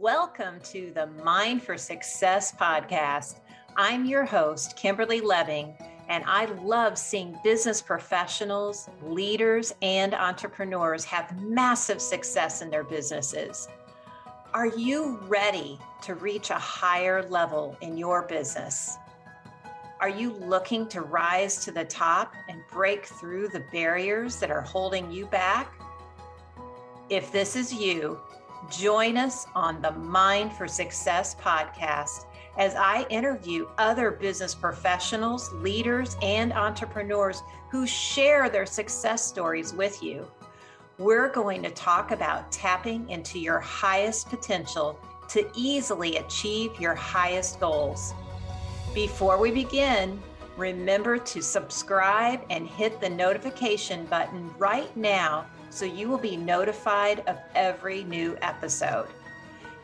Welcome to the Mind for Success podcast. I'm your host, Kimberly Leving, and I love seeing business professionals, leaders, and entrepreneurs have massive success in their businesses. Are you ready to reach a higher level in your business? Are you looking to rise to the top and break through the barriers that are holding you back? If this is you, join us on the Mind for Success podcast as I interview other business professionals, leaders, and entrepreneurs who share their success stories with you. We're going to talk about tapping into your highest potential to easily achieve your highest goals. Before we begin, remember to subscribe and hit the notification button right now so you will be notified of every new episode.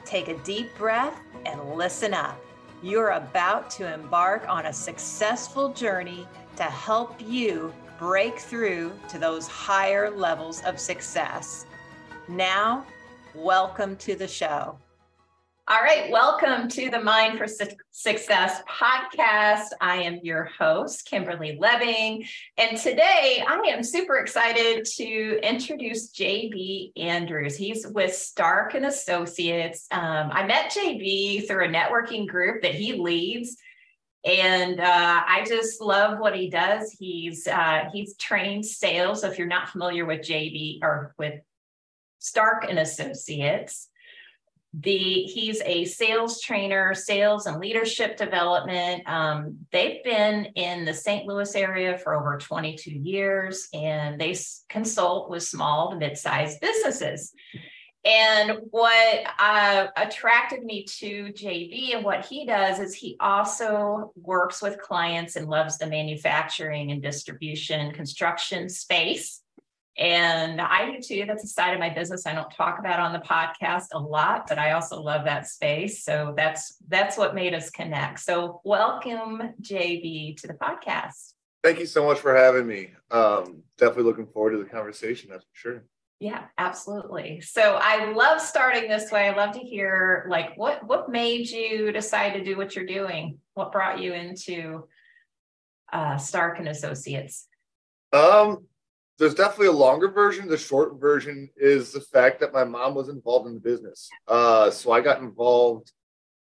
Take a deep breath and listen up. You're about to embark on a successful journey to help you break through to those higher levels of success. Now, welcome to the show. All right, welcome to the Mind for Success podcast. I am your host, Kimberly Leving, and today I am super excited to introduce JB Andrews. He's with Stark and Associates. Um, I met JB through a networking group that he leads, and uh, I just love what he does. He's uh, he's trained sales. So if you're not familiar with JB or with Stark and Associates the he's a sales trainer sales and leadership development. Um, they've been in the st louis area for over 22 years and they consult with small to mid-sized businesses. And what uh, attracted me to jb and what he does is he also works with clients and loves the manufacturing and distribution construction space and I do too. That's a side of my business I don't talk about on the podcast a lot, but I also love that space. So that's that's what made us connect. So welcome, JB, to the podcast. Thank you so much for having me. Um, definitely looking forward to the conversation. That's for sure. Yeah, absolutely. So I love starting this way. I love to hear like what what made you decide to do what you're doing. What brought you into uh, Stark and Associates? Um, there's definitely a longer version. The short version is the fact that my mom was involved in the business. Uh, so I got involved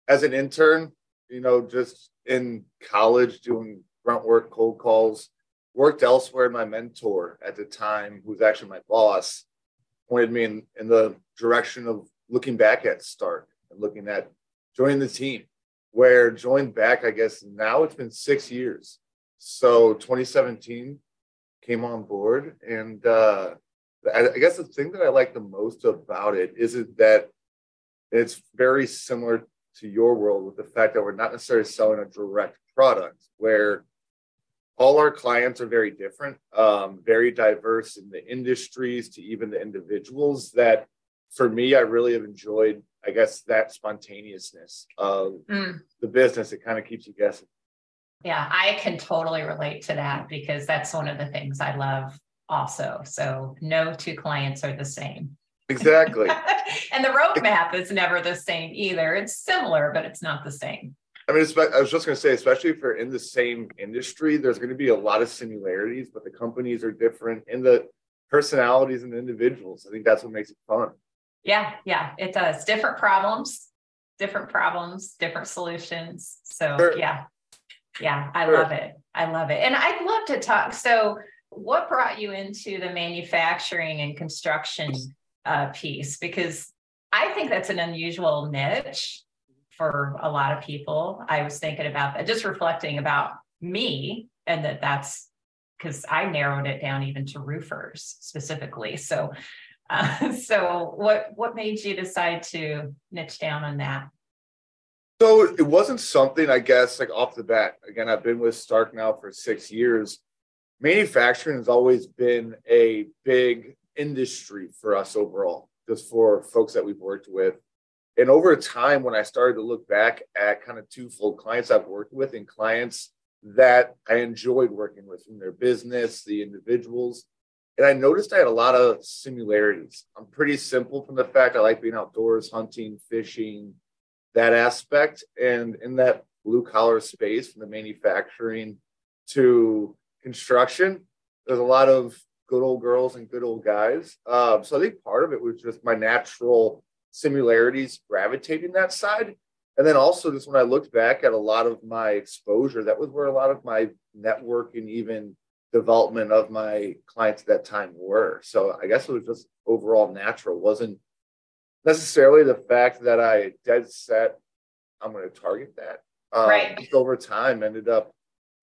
as an intern, you know, just in college doing grunt work, cold calls, worked elsewhere. My mentor at the time, who's actually my boss, pointed me in, in the direction of looking back at Stark and looking at joining the team. Where joined back, I guess now it's been six years. So 2017 came on board. And uh, I, I guess the thing that I like the most about it is it that it's very similar to your world with the fact that we're not necessarily selling a direct product where all our clients are very different, um, very diverse in the industries to even the individuals that for me, I really have enjoyed, I guess, that spontaneousness of mm. the business. It kind of keeps you guessing. Yeah, I can totally relate to that because that's one of the things I love also. So no two clients are the same. Exactly. and the roadmap is never the same either. It's similar, but it's not the same. I mean, I was just going to say, especially if you're in the same industry, there's going to be a lot of similarities, but the companies are different in the personalities and individuals. I think that's what makes it fun. Yeah, yeah, it does. Different problems, different problems, different solutions. So, sure. yeah, yeah, I sure. love it. I love it. And I'd love to talk. So, what brought you into the manufacturing and construction uh, piece? Because I think that's an unusual niche for a lot of people. I was thinking about that, just reflecting about me, and that that's because I narrowed it down even to roofers specifically. So, uh, so what what made you decide to niche down on that? So it wasn't something, I guess, like off the bat. Again, I've been with Stark now for six years. Manufacturing has always been a big industry for us overall, just for folks that we've worked with. And over time, when I started to look back at kind of twofold clients I've worked with and clients that I enjoyed working with in their business, the individuals, And I noticed I had a lot of similarities. I'm pretty simple from the fact I like being outdoors, hunting, fishing, that aspect. And in that blue collar space, from the manufacturing to construction, there's a lot of good old girls and good old guys. Um, so I think part of it was just my natural similarities gravitating that side. And then also just when I looked back at a lot of my exposure, that was where a lot of my network and even development of my clients at that time were. So I guess it was just overall natural. It wasn't necessarily the fact that I dead set I'm going to target that. Um, right. Just over time, ended up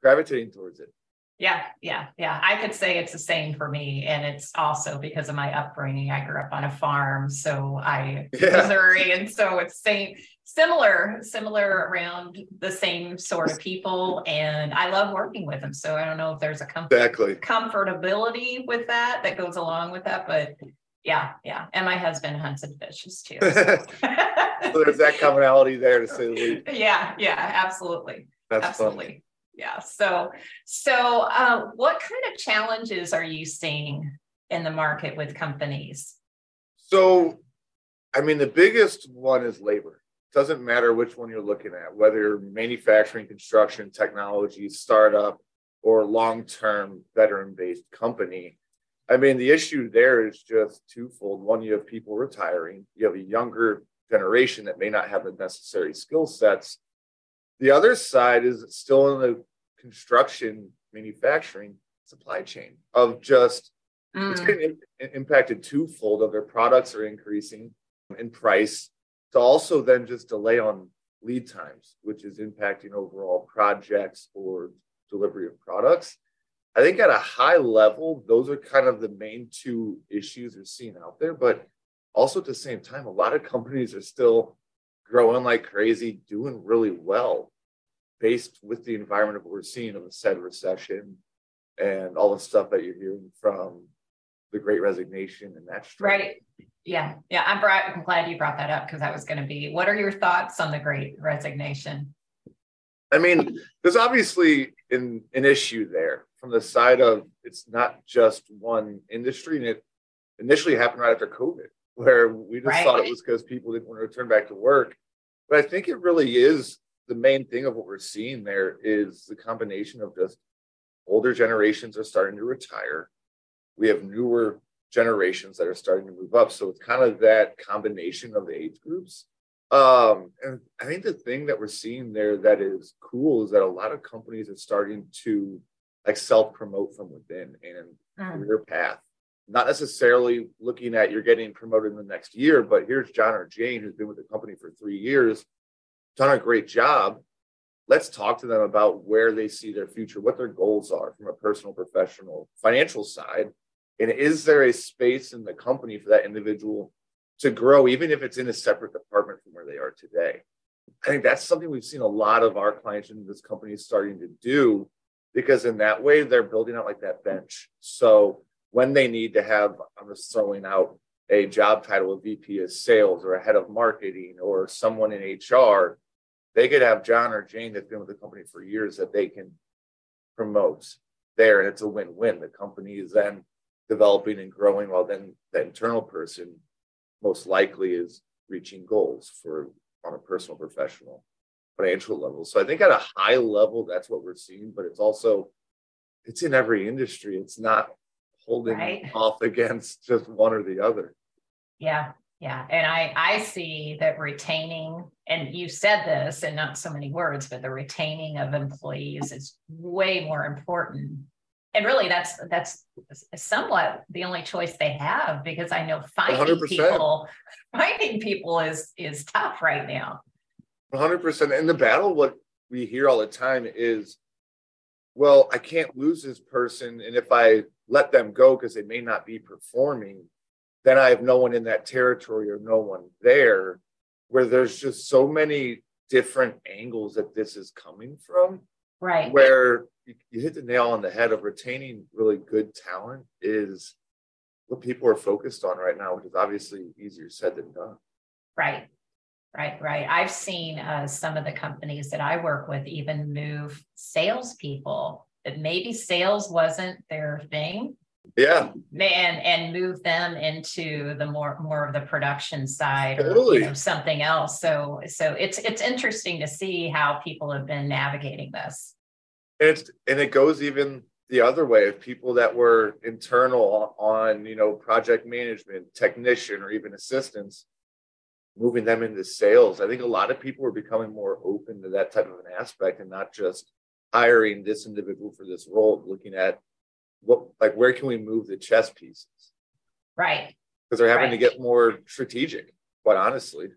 gravitating towards it. Yeah, yeah, yeah. I could say it's the same for me. And it's also because of my upbringing. I grew up on a farm. So I yeah. Missouri. And so it's same similar, similar around the same sort of people. And I love working with them. So I don't know if there's a comfort, exactly. comfortability with that that goes along with that. But yeah, yeah. And my husband hunts and fishes too. So. so there's that commonality there to say the least. Yeah, yeah, absolutely. That's absolutely. Funny yeah so so uh, what kind of challenges are you seeing in the market with companies so i mean the biggest one is labor It doesn't matter which one you're looking at whether you're manufacturing construction technology startup or long-term veteran-based company i mean the issue there is just twofold one you have people retiring you have a younger generation that may not have the necessary skill sets the other side is still in the construction manufacturing supply chain of just mm. it's getting impacted twofold of their products are increasing in price to also then just delay on lead times, which is impacting overall projects or delivery of products. I think at a high level, those are kind of the main two issues we're seeing out there. But also at the same time, a lot of companies are still growing like crazy, doing really well based with the environment of what we're seeing of the said recession and all the stuff that you're hearing from the great resignation and that right. Yeah. Yeah. I'm, brought, I'm glad you brought that up because that was going to be what are your thoughts on the great resignation? I mean there's obviously an, an issue there from the side of it's not just one industry and it initially happened right after covid where we just right. thought it was because people didn't want to return back to work but i think it really is the main thing of what we're seeing there is the combination of just older generations are starting to retire. We have newer generations that are starting to move up. So it's kind of that combination of the age groups. Um, and I think the thing that we're seeing there that is cool is that a lot of companies are starting to like self promote from within and mm. career path. Not necessarily looking at you're getting promoted in the next year, but here's John or Jane who's been with the company for three years done a great job. Let's talk to them about where they see their future, what their goals are from a personal, professional, financial side. And is there a space in the company for that individual to grow, even if it's in a separate department from where they are today? I think that's something we've seen a lot of our clients in this company starting to do because in that way they're building out like that bench. So when they need to have, I'm just throwing out a job title of VP of sales or a head of marketing or someone in HR, they could have John or Jane that's been with the company for years that they can promote there, and it's a win-win. The company is then developing and growing, while then the internal person most likely is reaching goals for on a personal, professional, financial level. So I think at a high level, that's what we're seeing, but it's also it's in every industry. It's not holding right. off against just one or the other. Yeah, yeah. And I, I see that retaining, and you said this in not so many words, but the retaining of employees is way more important. And really that's that's somewhat the only choice they have because I know finding 100%. people finding people is is tough right now. 100%. In the battle, what we hear all the time is, well, I can't lose this person. And if I let them go because they may not be performing, then I have no one in that territory or no one there, where there's just so many different angles that this is coming from. Right. Where you, you hit the nail on the head of retaining really good talent is what people are focused on right now, which is obviously easier said than done. Right. Right, right. I've seen uh, some of the companies that I work with even move salespeople that maybe sales wasn't their thing, Yeah. and and move them into the more more of the production side or you know, something else. So so it's it's interesting to see how people have been navigating this. And it's and it goes even the other way of people that were internal on you know project management, technician, or even assistants, moving them into sales. I think a lot of people are becoming more open to that type of an aspect and not just hiring this individual for this role, looking at what like where can we move the chess pieces Right. because they're having to get more strategic. Quite honestly,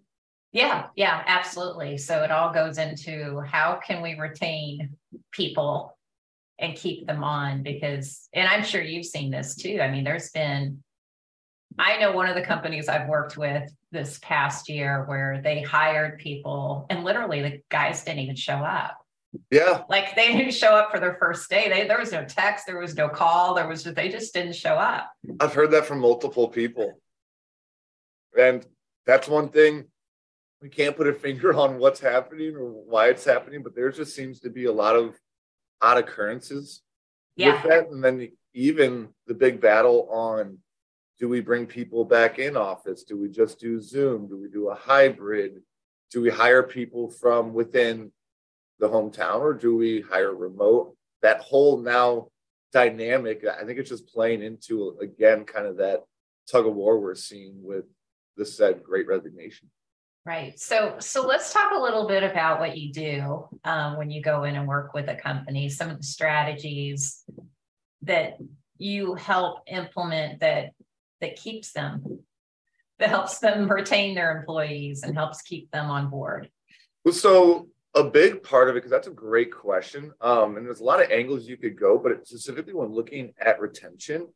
Yeah, yeah, absolutely. So it all goes into how can we retain people and keep them on because and I'm sure you've seen this too. I mean, there's been I know one of the companies I've worked with this past year where they hired people and literally the guys didn't even show up. yeah, Like they didn't show up for their first day. They, there was no text, there was no call, there was they just didn't show up. I've heard that from multiple people. And that's one thing we can't put a finger on what's happening or why it's happening, but there just seems to be a lot of odd occurrences Yeah. with that. And then even the big battle on do we bring people back in office? Do we just do Zoom? Do we do a hybrid? Do we hire people from within the hometown or do we hire remote? That whole now dynamic, I think it's just playing into again kind of that tug of war we're seeing with the said great resignation. Right. So, so let's talk a little bit about what you do um, when you go in and work with a company. Some of the strategies that you help implement that that keeps them, that helps them retain their employees and helps keep them on board. Well, So a big part of it, because that's a great question, um, and there's a lot of angles you could go, but specifically when looking at retention,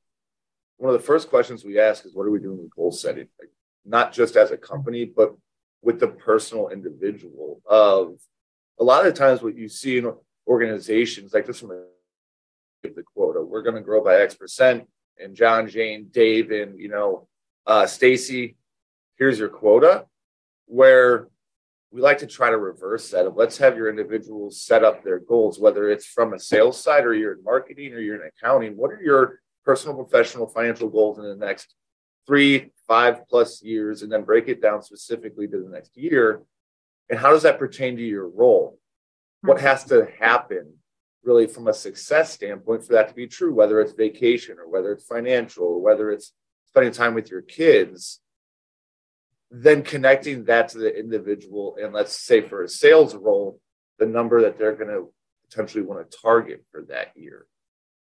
one of the first questions we ask is, what are we doing with goal setting? Like, not just as a company, but with the personal individual. Of a lot of the times, what you see in organizations like this one, the quota, we're going to grow by X percent, and John, Jane, Dave, and you know, uh, Stacy, here's your quota, where we like to try to reverse that of let's have your individuals set up their goals, whether it's from a sales side or you're in marketing or you're in accounting. What are your personal, professional, financial goals in the next three, five plus years, and then break it down specifically to the next year? And how does that pertain to your role? What has to happen really from a success standpoint for that to be true, whether it's vacation or whether it's financial or whether it's spending time with your kids? then connecting that to the individual and let's say for a sales role the number that they're going to potentially want to target for that year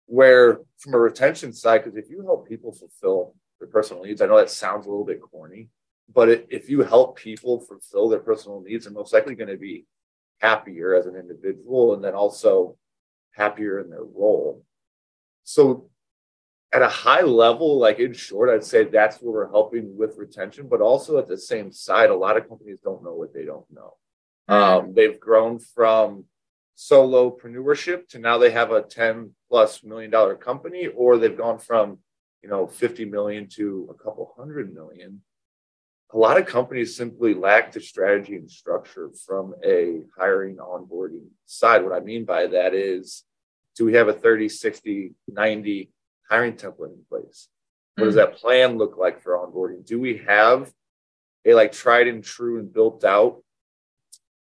where from a retention side because if you help people fulfill their personal needs i know that sounds a little bit corny but if you help people fulfill their personal needs they're most likely going to be happier as an individual and then also happier in their role so at a high level, like in short, I'd say that's where we're helping with retention, but also at the same side, a lot of companies don't know what they don't know. Um, they've grown from solopreneurship to now they have a 10 plus million dollar company, or they've gone from, you know, 50 million to a couple hundred million. A lot of companies simply lack the strategy and structure from a hiring onboarding side. What I mean by that is, do we have a 30, 60, 90 hiring template in place? What does hmm. that plan look like for onboarding? Do we have a like tried and true and built out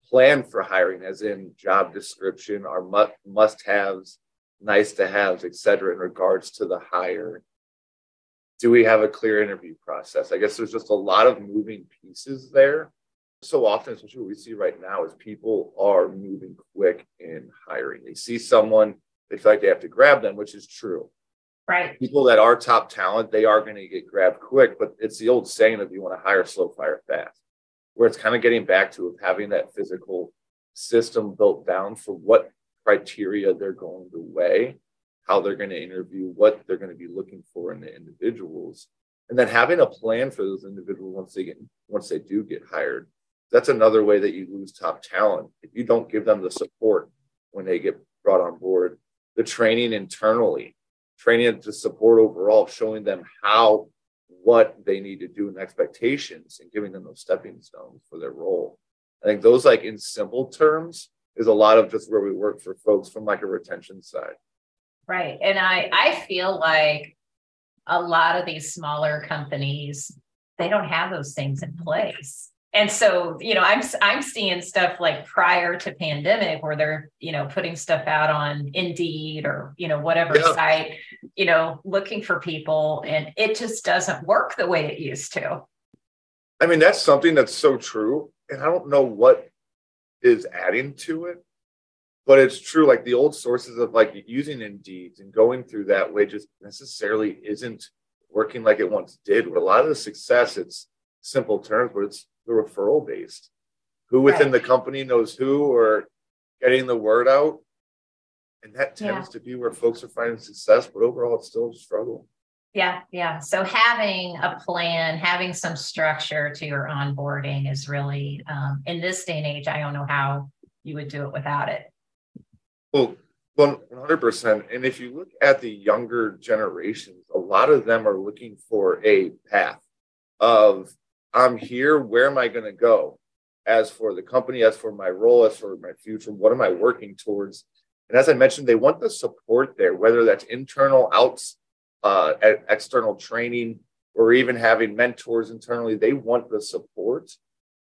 plan for hiring, as in job description, our must haves, nice to haves, et cetera, in regards to the hire? Do we have a clear interview process? I guess there's just a lot of moving pieces there. So often, especially what we see right now, is people are moving quick in hiring. They see someone, they feel like they have to grab them, which is true Right. people that are top talent, they are going to get grabbed quick. But it's the old saying of you want to hire slow, fire fast, where it's kind of getting back to having that physical system built down for what criteria they're going to weigh, how they're going to interview, what they're going to be looking for in the individuals, and then having a plan for those individuals once they get once they do get hired. That's another way that you lose top talent if you don't give them the support when they get brought on board, the training internally training to support overall, showing them how, what they need to do and expectations and giving them those stepping stones for their role. I think those, like in simple terms, is a lot of just where we work for folks from like a retention side. Right. And I I feel like a lot of these smaller companies, they don't have those things in place. And so, you know, I'm I'm seeing stuff like prior to pandemic where they're, you know, putting stuff out on Indeed or, you know, whatever yeah. site, you know, looking for people and it just doesn't work the way it used to. I mean, that's something that's so true. And I don't know what is adding to it, but it's true. Like the old sources of like using Indeed and going through that way just necessarily isn't working like it once did. With a lot of the success, it's simple terms, but it's the referral based. Who within right. the company knows who or getting the word out. And that tends yeah. to be where folks are finding success, but overall it's still a struggle. Yeah, yeah. So having a plan, having some structure to your onboarding is really, um, in this day and age, I don't know how you would do it without it. Well, 100%. And if you look at the younger generations, a lot of them are looking for a path of I'm here, where am I going to go? As for the company, as for my role, as for my future, what am I working towards? And as I mentioned, they want the support there, whether that's internal, outs, uh, external training, or even having mentors internally. They want the support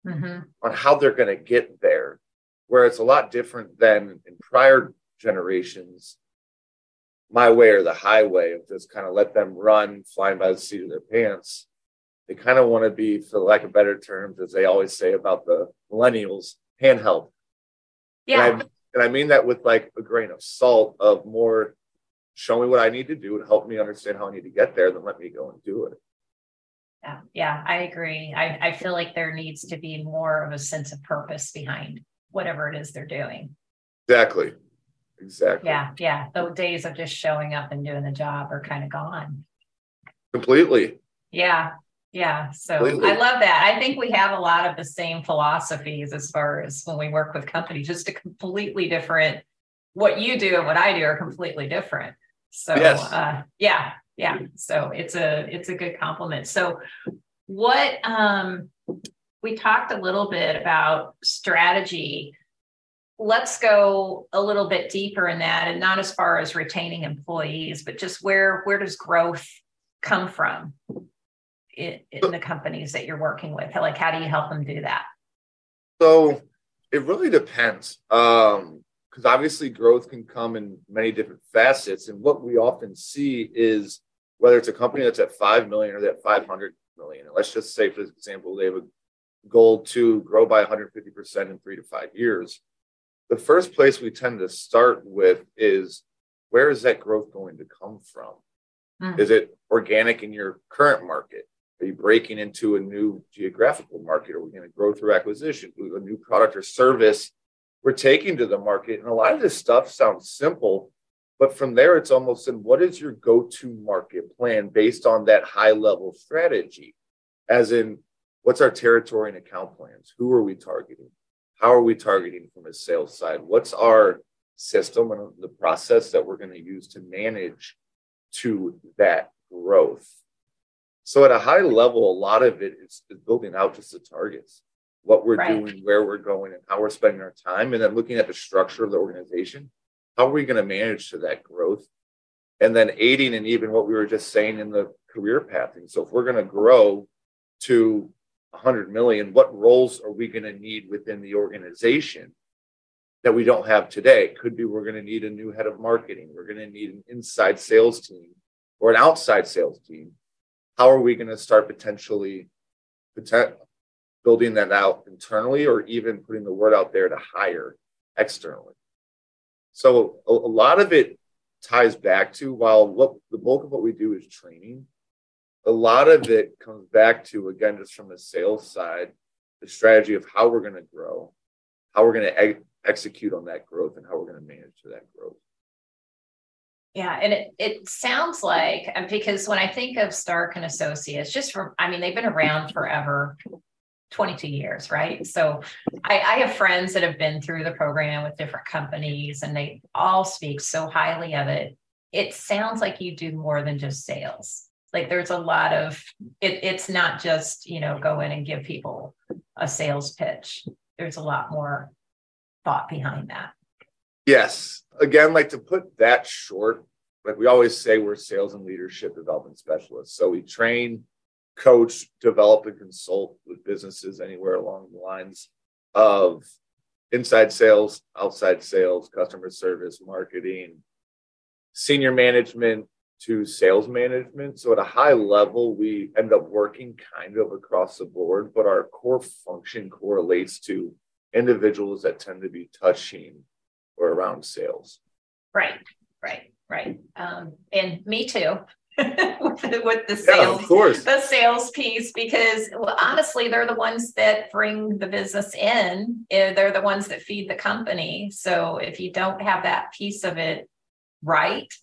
mm-hmm. on how they're going to get there, where it's a lot different than in prior generations. My way or the highway of just kind of let them run, flying by the seat of their pants they kind of want to be, for lack of better terms, as they always say about the millennials, handheld. Yeah. And I, and I mean that with like a grain of salt of more show me what I need to do to help me understand how I need to get there, then let me go and do it. Yeah, yeah, I agree. I, I feel like there needs to be more of a sense of purpose behind whatever it is they're doing. Exactly. Exactly. Yeah, yeah. Those days of just showing up and doing the job are kind of gone. Completely. Yeah. Yeah. So Completely. I love that. I think we have a lot of the same philosophies as far as when we work with companies, just a completely different what you do and what I do are completely different. So yes. uh, yeah, yeah. So it's a it's a good compliment. So what um we talked a little bit about strategy. Let's go a little bit deeper in that and not as far as retaining employees, but just where where does growth come from? in, in the companies that you're working with? Like, how do you help them do that? So it really depends. Um, because obviously growth can come in many different facets. And what we often see is whether it's a company that's at 5 million or that 500 million. Let's just say, for example, they have a goal to grow by 150% in three to five years. The first place we tend to start with is where is that growth going to come from? Mm. Is it organic in your current market? Are you breaking into a new geographical market? Are we going to grow through acquisition? A new product or service we're taking to the market? And a lot of this stuff sounds simple, but from there, it's almost in what is your go to market plan based on that high level strategy? As in, what's our territory and account plans? Who are we targeting? How are we targeting from a sales side? What's our system and the process that we're going to use to manage to that growth? So at a high level, a lot of it is, building out just the targets, what we're right. doing, where we're going, and how we're spending our time, and then looking at the structure of the organization. How are we going to manage to that growth? And then aiding and even what we were just saying in the career pathing. So if we're going to grow to 100 million, what roles are we going to need within the organization that we don't have today? Could be we're going to need a new head of marketing. We're going to need an inside sales team or an outside sales team how are we going to start potentially building that out internally or even putting the word out there to hire externally so a, a lot of it ties back to while what the bulk of what we do is training a lot of it comes back to again just from the sales side the strategy of how we're going to grow how we're going to ex- execute on that growth and how we're going to manage to that growth yeah, and it, it sounds like because when I think of Stark and Associates, just from I mean, they've been around forever, 22 years, right? So I, I have friends that have been through the program with different companies and they all speak so highly of it. It sounds like you do more than just sales. Like there's a lot of it, it's not just, you know, go in and give people a sales pitch. There's a lot more thought behind that. Yes. Again, like to put that short, like we always say, we're sales and leadership development specialists. So we train, coach, develop, and consult with businesses anywhere along the lines of inside sales, outside sales, customer service, marketing, senior management to sales management. So at a high level, we end up working kind of across the board, but our core function correlates to individuals that tend to be touching or around sales. Right, right, right. Um, and me too. with, the, sales, yeah, the sales piece, because well, honestly, they're the ones that bring the business in. Eh, they're the ones that feed the company. So if you don't have that piece of it right,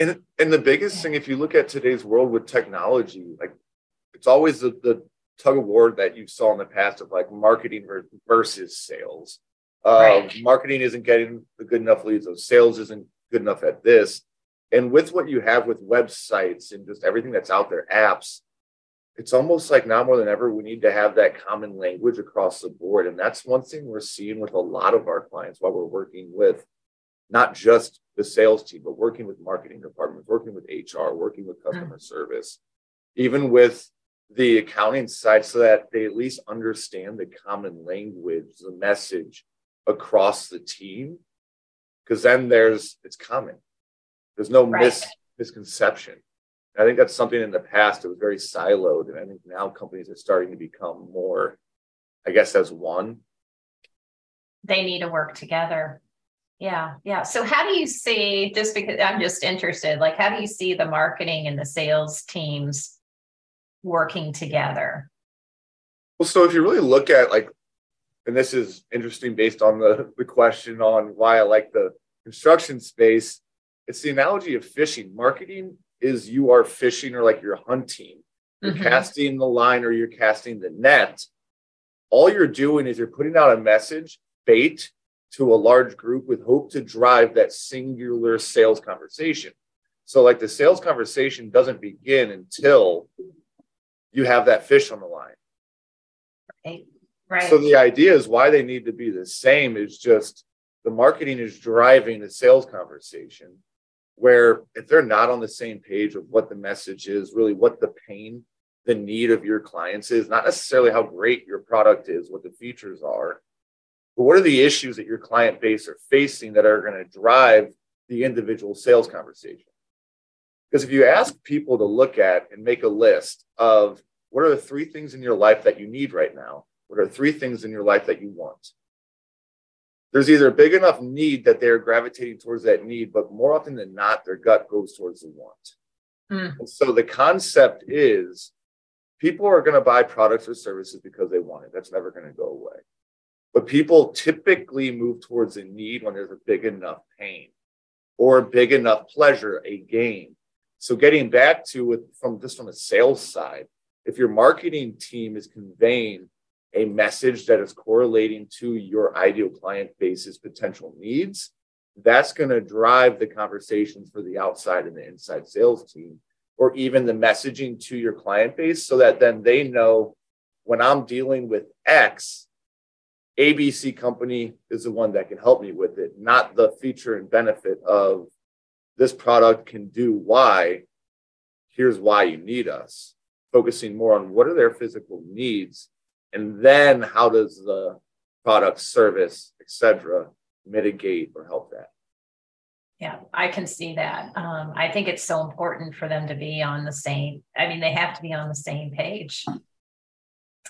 and and the biggest thing, if you look at today's world with technology, like it's always the, the tug of war that you saw in the past of like marketing versus sales. Uh, right. Marketing isn't getting the good enough leads, so sales isn't good enough at this. And with what you have with websites and just everything that's out there, apps, it's almost like now more than ever, we need to have that common language across the board. And that's one thing we're seeing with a lot of our clients while we're working with not just the sales team, but working with marketing departments, working with HR, working with customer mm. service, even with the accounting side, so that they at least understand the common language, the message across the team. Because then there's it's common. There's no right. mis- misconception. I think that's something in the past it was very siloed, and I think now companies are starting to become more, I guess, as one. They need to work together. Yeah, yeah. So, how do you see? Just because I'm just interested, like, how do you see the marketing and the sales teams working together? Well, so if you really look at like, and this is interesting based on the the question on why I like the construction space it's the analogy of fishing. Marketing is you are fishing or like you're hunting. You're mm-hmm. casting the line or you're casting the net. All you're doing is you're putting out a message, bait to a large group with hope to drive that singular sales conversation. So, like the sales conversation doesn't begin until you have that fish on the line. Right. Right. So the idea is why they need to be the same is just the marketing is driving the sales conversation where if they're not on the same page of what the message is, really what the pain, the need of your clients is, not necessarily how great your product is, what the features are, what are the issues that your client base are facing that are going to drive the individual sales conversation? Because if you ask people to look at and make a list of what are the three things in your life that you need right now, what are three things in your life that you want? there's either a big enough need that they're gravitating towards that need, but more often than not, their gut goes towards the want. Mm. And so the concept is people are going to buy products or services because they want it. That's never going to go away. But people typically move towards a need when there's a big enough pain or big enough pleasure, a gain. So getting back to it from just from a sales side, if your marketing team is conveying a message that is correlating to your ideal client base's potential needs, that's going to drive the conversations for the outside and the inside sales team, or even the messaging to your client base so that then they know when I'm dealing with X, ABC company is the one that can help me with it, not the feature and benefit of this product can do why. Here's why you need us. Focusing more on what are their physical needs and then how does the product service etc mitigate or help that? Yeah i can see that. Um, i think it's so important for them to be on the same i mean they have to be on the same page.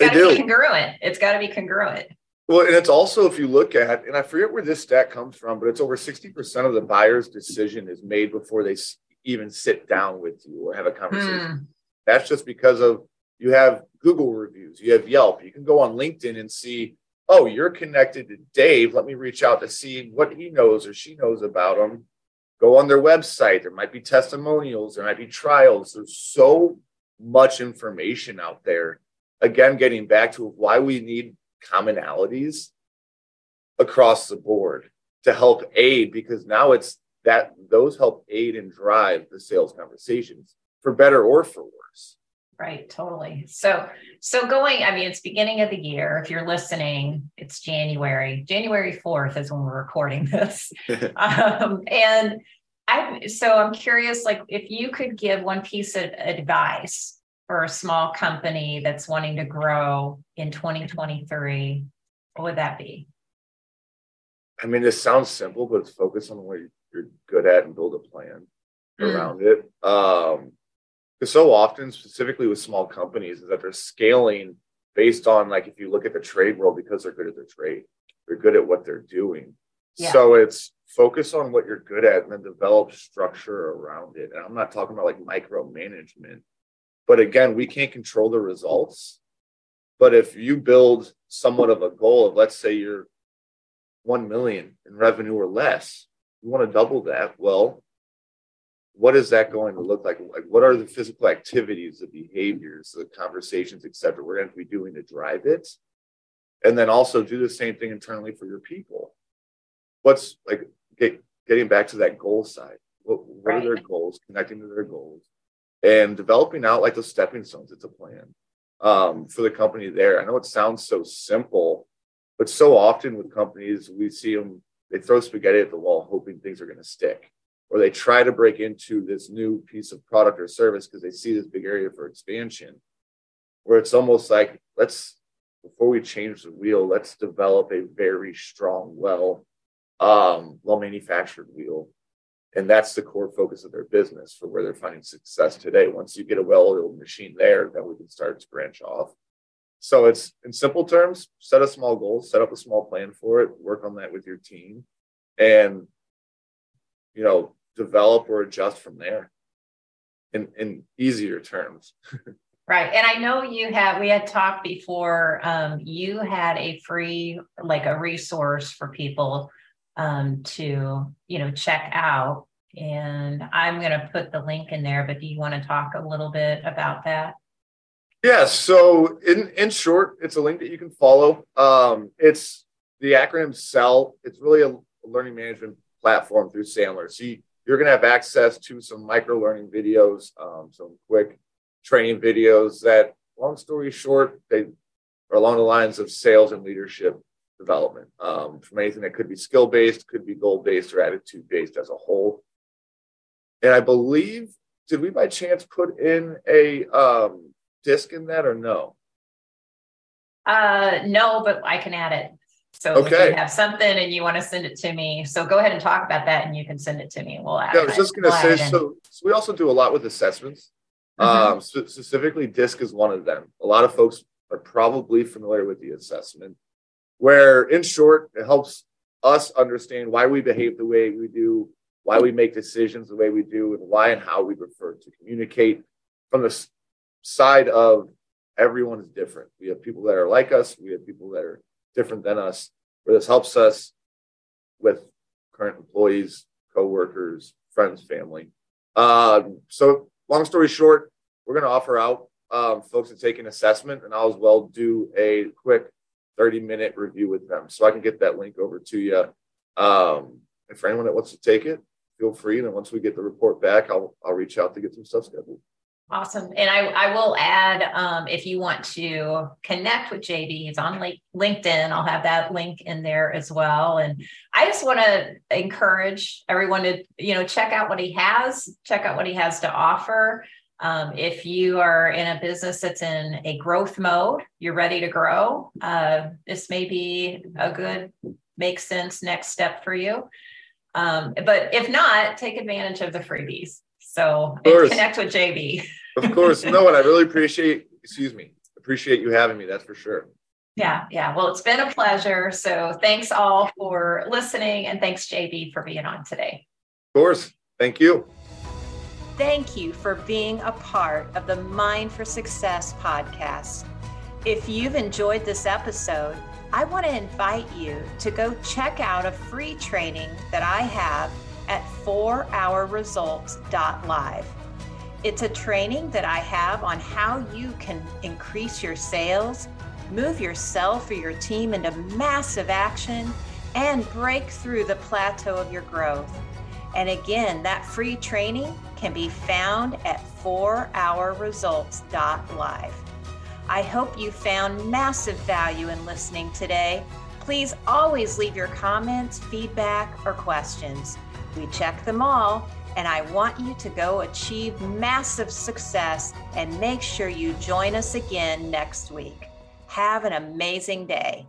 It's got to be congruent. It's got to be congruent well and it's also if you look at and i forget where this stat comes from but it's over 60% of the buyer's decision is made before they even sit down with you or have a conversation hmm. that's just because of you have Google reviews, you have Yelp. You can go on LinkedIn and see, oh, you're connected to Dave. Let me reach out to see what he knows or she knows about him. Go on their website. There might be testimonials, there might be trials. There's so much information out there. Again, getting back to why we need commonalities across the board to help aid, because now it's that those help aid and drive the sales conversations for better or for worse. Right, totally. So, so going, I mean, it's beginning of the year. If you're listening, it's January. January 4th is when we're recording this. um, and I, so I'm curious, like if you could give one piece of advice for a small company that's wanting to grow in 2023, what would that be? I mean, this sounds simple, but it's focus on what you're good at and build a plan mm. around it. Um, because so often, specifically with small companies, is that they're scaling based on like if you look at the trade world because they're good at their trade, they're good at what they're doing. Yeah. So it's focus on what you're good at and then develop structure around it. And I'm not talking about like micromanagement, but again, we can't control the results. But if you build somewhat of a goal of, let's say you're 1 million in revenue or less, you want to double that. Well, what is that going to look like? Like, what are the physical activities, the behaviors, the conversations, et cetera, we're going to be doing to drive it? And then also do the same thing internally for your people. What's like get, getting back to that goal side? What, what right. are their goals? Connecting to their goals and developing out like the stepping stones. It's a plan um, for the company there. I know it sounds so simple, but so often with companies, we see them, they throw spaghetti at the wall, hoping things are going to stick. Or they try to break into this new piece of product or service because they see this big area for expansion, where it's almost like, let's, before we change the wheel, let's develop a very strong, well, um, well manufactured wheel and that's the core focus of their business for where they're finding success today. Once you get a well-oiled machine there, then we can start to branch off. So it's in simple terms, set a small goal, set up a small plan for it, work on that with your team, and you know, develop or adjust from there in, in easier terms. Right. And I know you have, we had talked before, um, you had a free, like a resource for people um, to you know check out. And i'm going to put the link in there but do you want to talk a little bit about that? Yeah so in in short it's a link that you can follow. Um, it's the acronym cell it's really a learning management platform through sandler. So you, are going to have access to some micro learning videos um, some quick training videos that long story short they are along the lines of sales and leadership development um, from anything that could be skill based, could be goal based, or attitude based as a whole. And I believe, did we by chance put in a um, disc in that or no? Uh, no, but I can add it. So okay. if you have something and you want to send it to me, so go ahead and talk about that, and you can send it to me. We'll add. Yeah, I was just going to we'll say. So, so, we also do a lot with assessments. Mm-hmm. Um, specifically, DISC is one of them. A lot of folks are probably familiar with the assessment where in short it helps us understand why we behave the way we do why we make decisions the way we do and why and how we prefer to communicate from the side of everyone is different. We have people that are like us we have people that are different than us where this helps us with current employees co-workers friends family. Um, so long story short we're going to offer out um, folks to take an assessment and i'll as well do a quick 30 minute review with them. So I can get that link over to you. Um, anyone that wants to take it, feel free. And then once we get the report back, I'll, I'll reach out to get some stuff scheduled. Awesome. And I, I will add um, if you want to connect with JB, he's on LinkedIn. I'll have that link in there as well. And I just want to encourage everyone to, you know, check out what he has, check out what he has to offer. Um, if you are in a business that's in a growth mode, you're ready to grow, uh, this may be a good, make sense next step for you. Um, but if not, take advantage of the freebies. So connect with JB. of course. No, and I really appreciate, excuse me, appreciate you having me. That's for sure. Yeah, yeah. Well, it's been a pleasure. So thanks all for listening and thanks JB for being on today. Of course. Thank you. Thank you for being a part of the Mind for Success podcast. If you've enjoyed this episode, I want to invite you to go check out a free training that I have at 4hourresults.live. It's a training that I have on how you can increase your sales, move yourself or your team into massive action, and break through the plateau of your growth. And again, that free training can be found at 4hourresults.live. I hope you found massive value in listening today. Please always leave your comments, feedback, or questions. We check them all and I want you to go achieve massive success and make sure you join us again next week. Have an amazing day.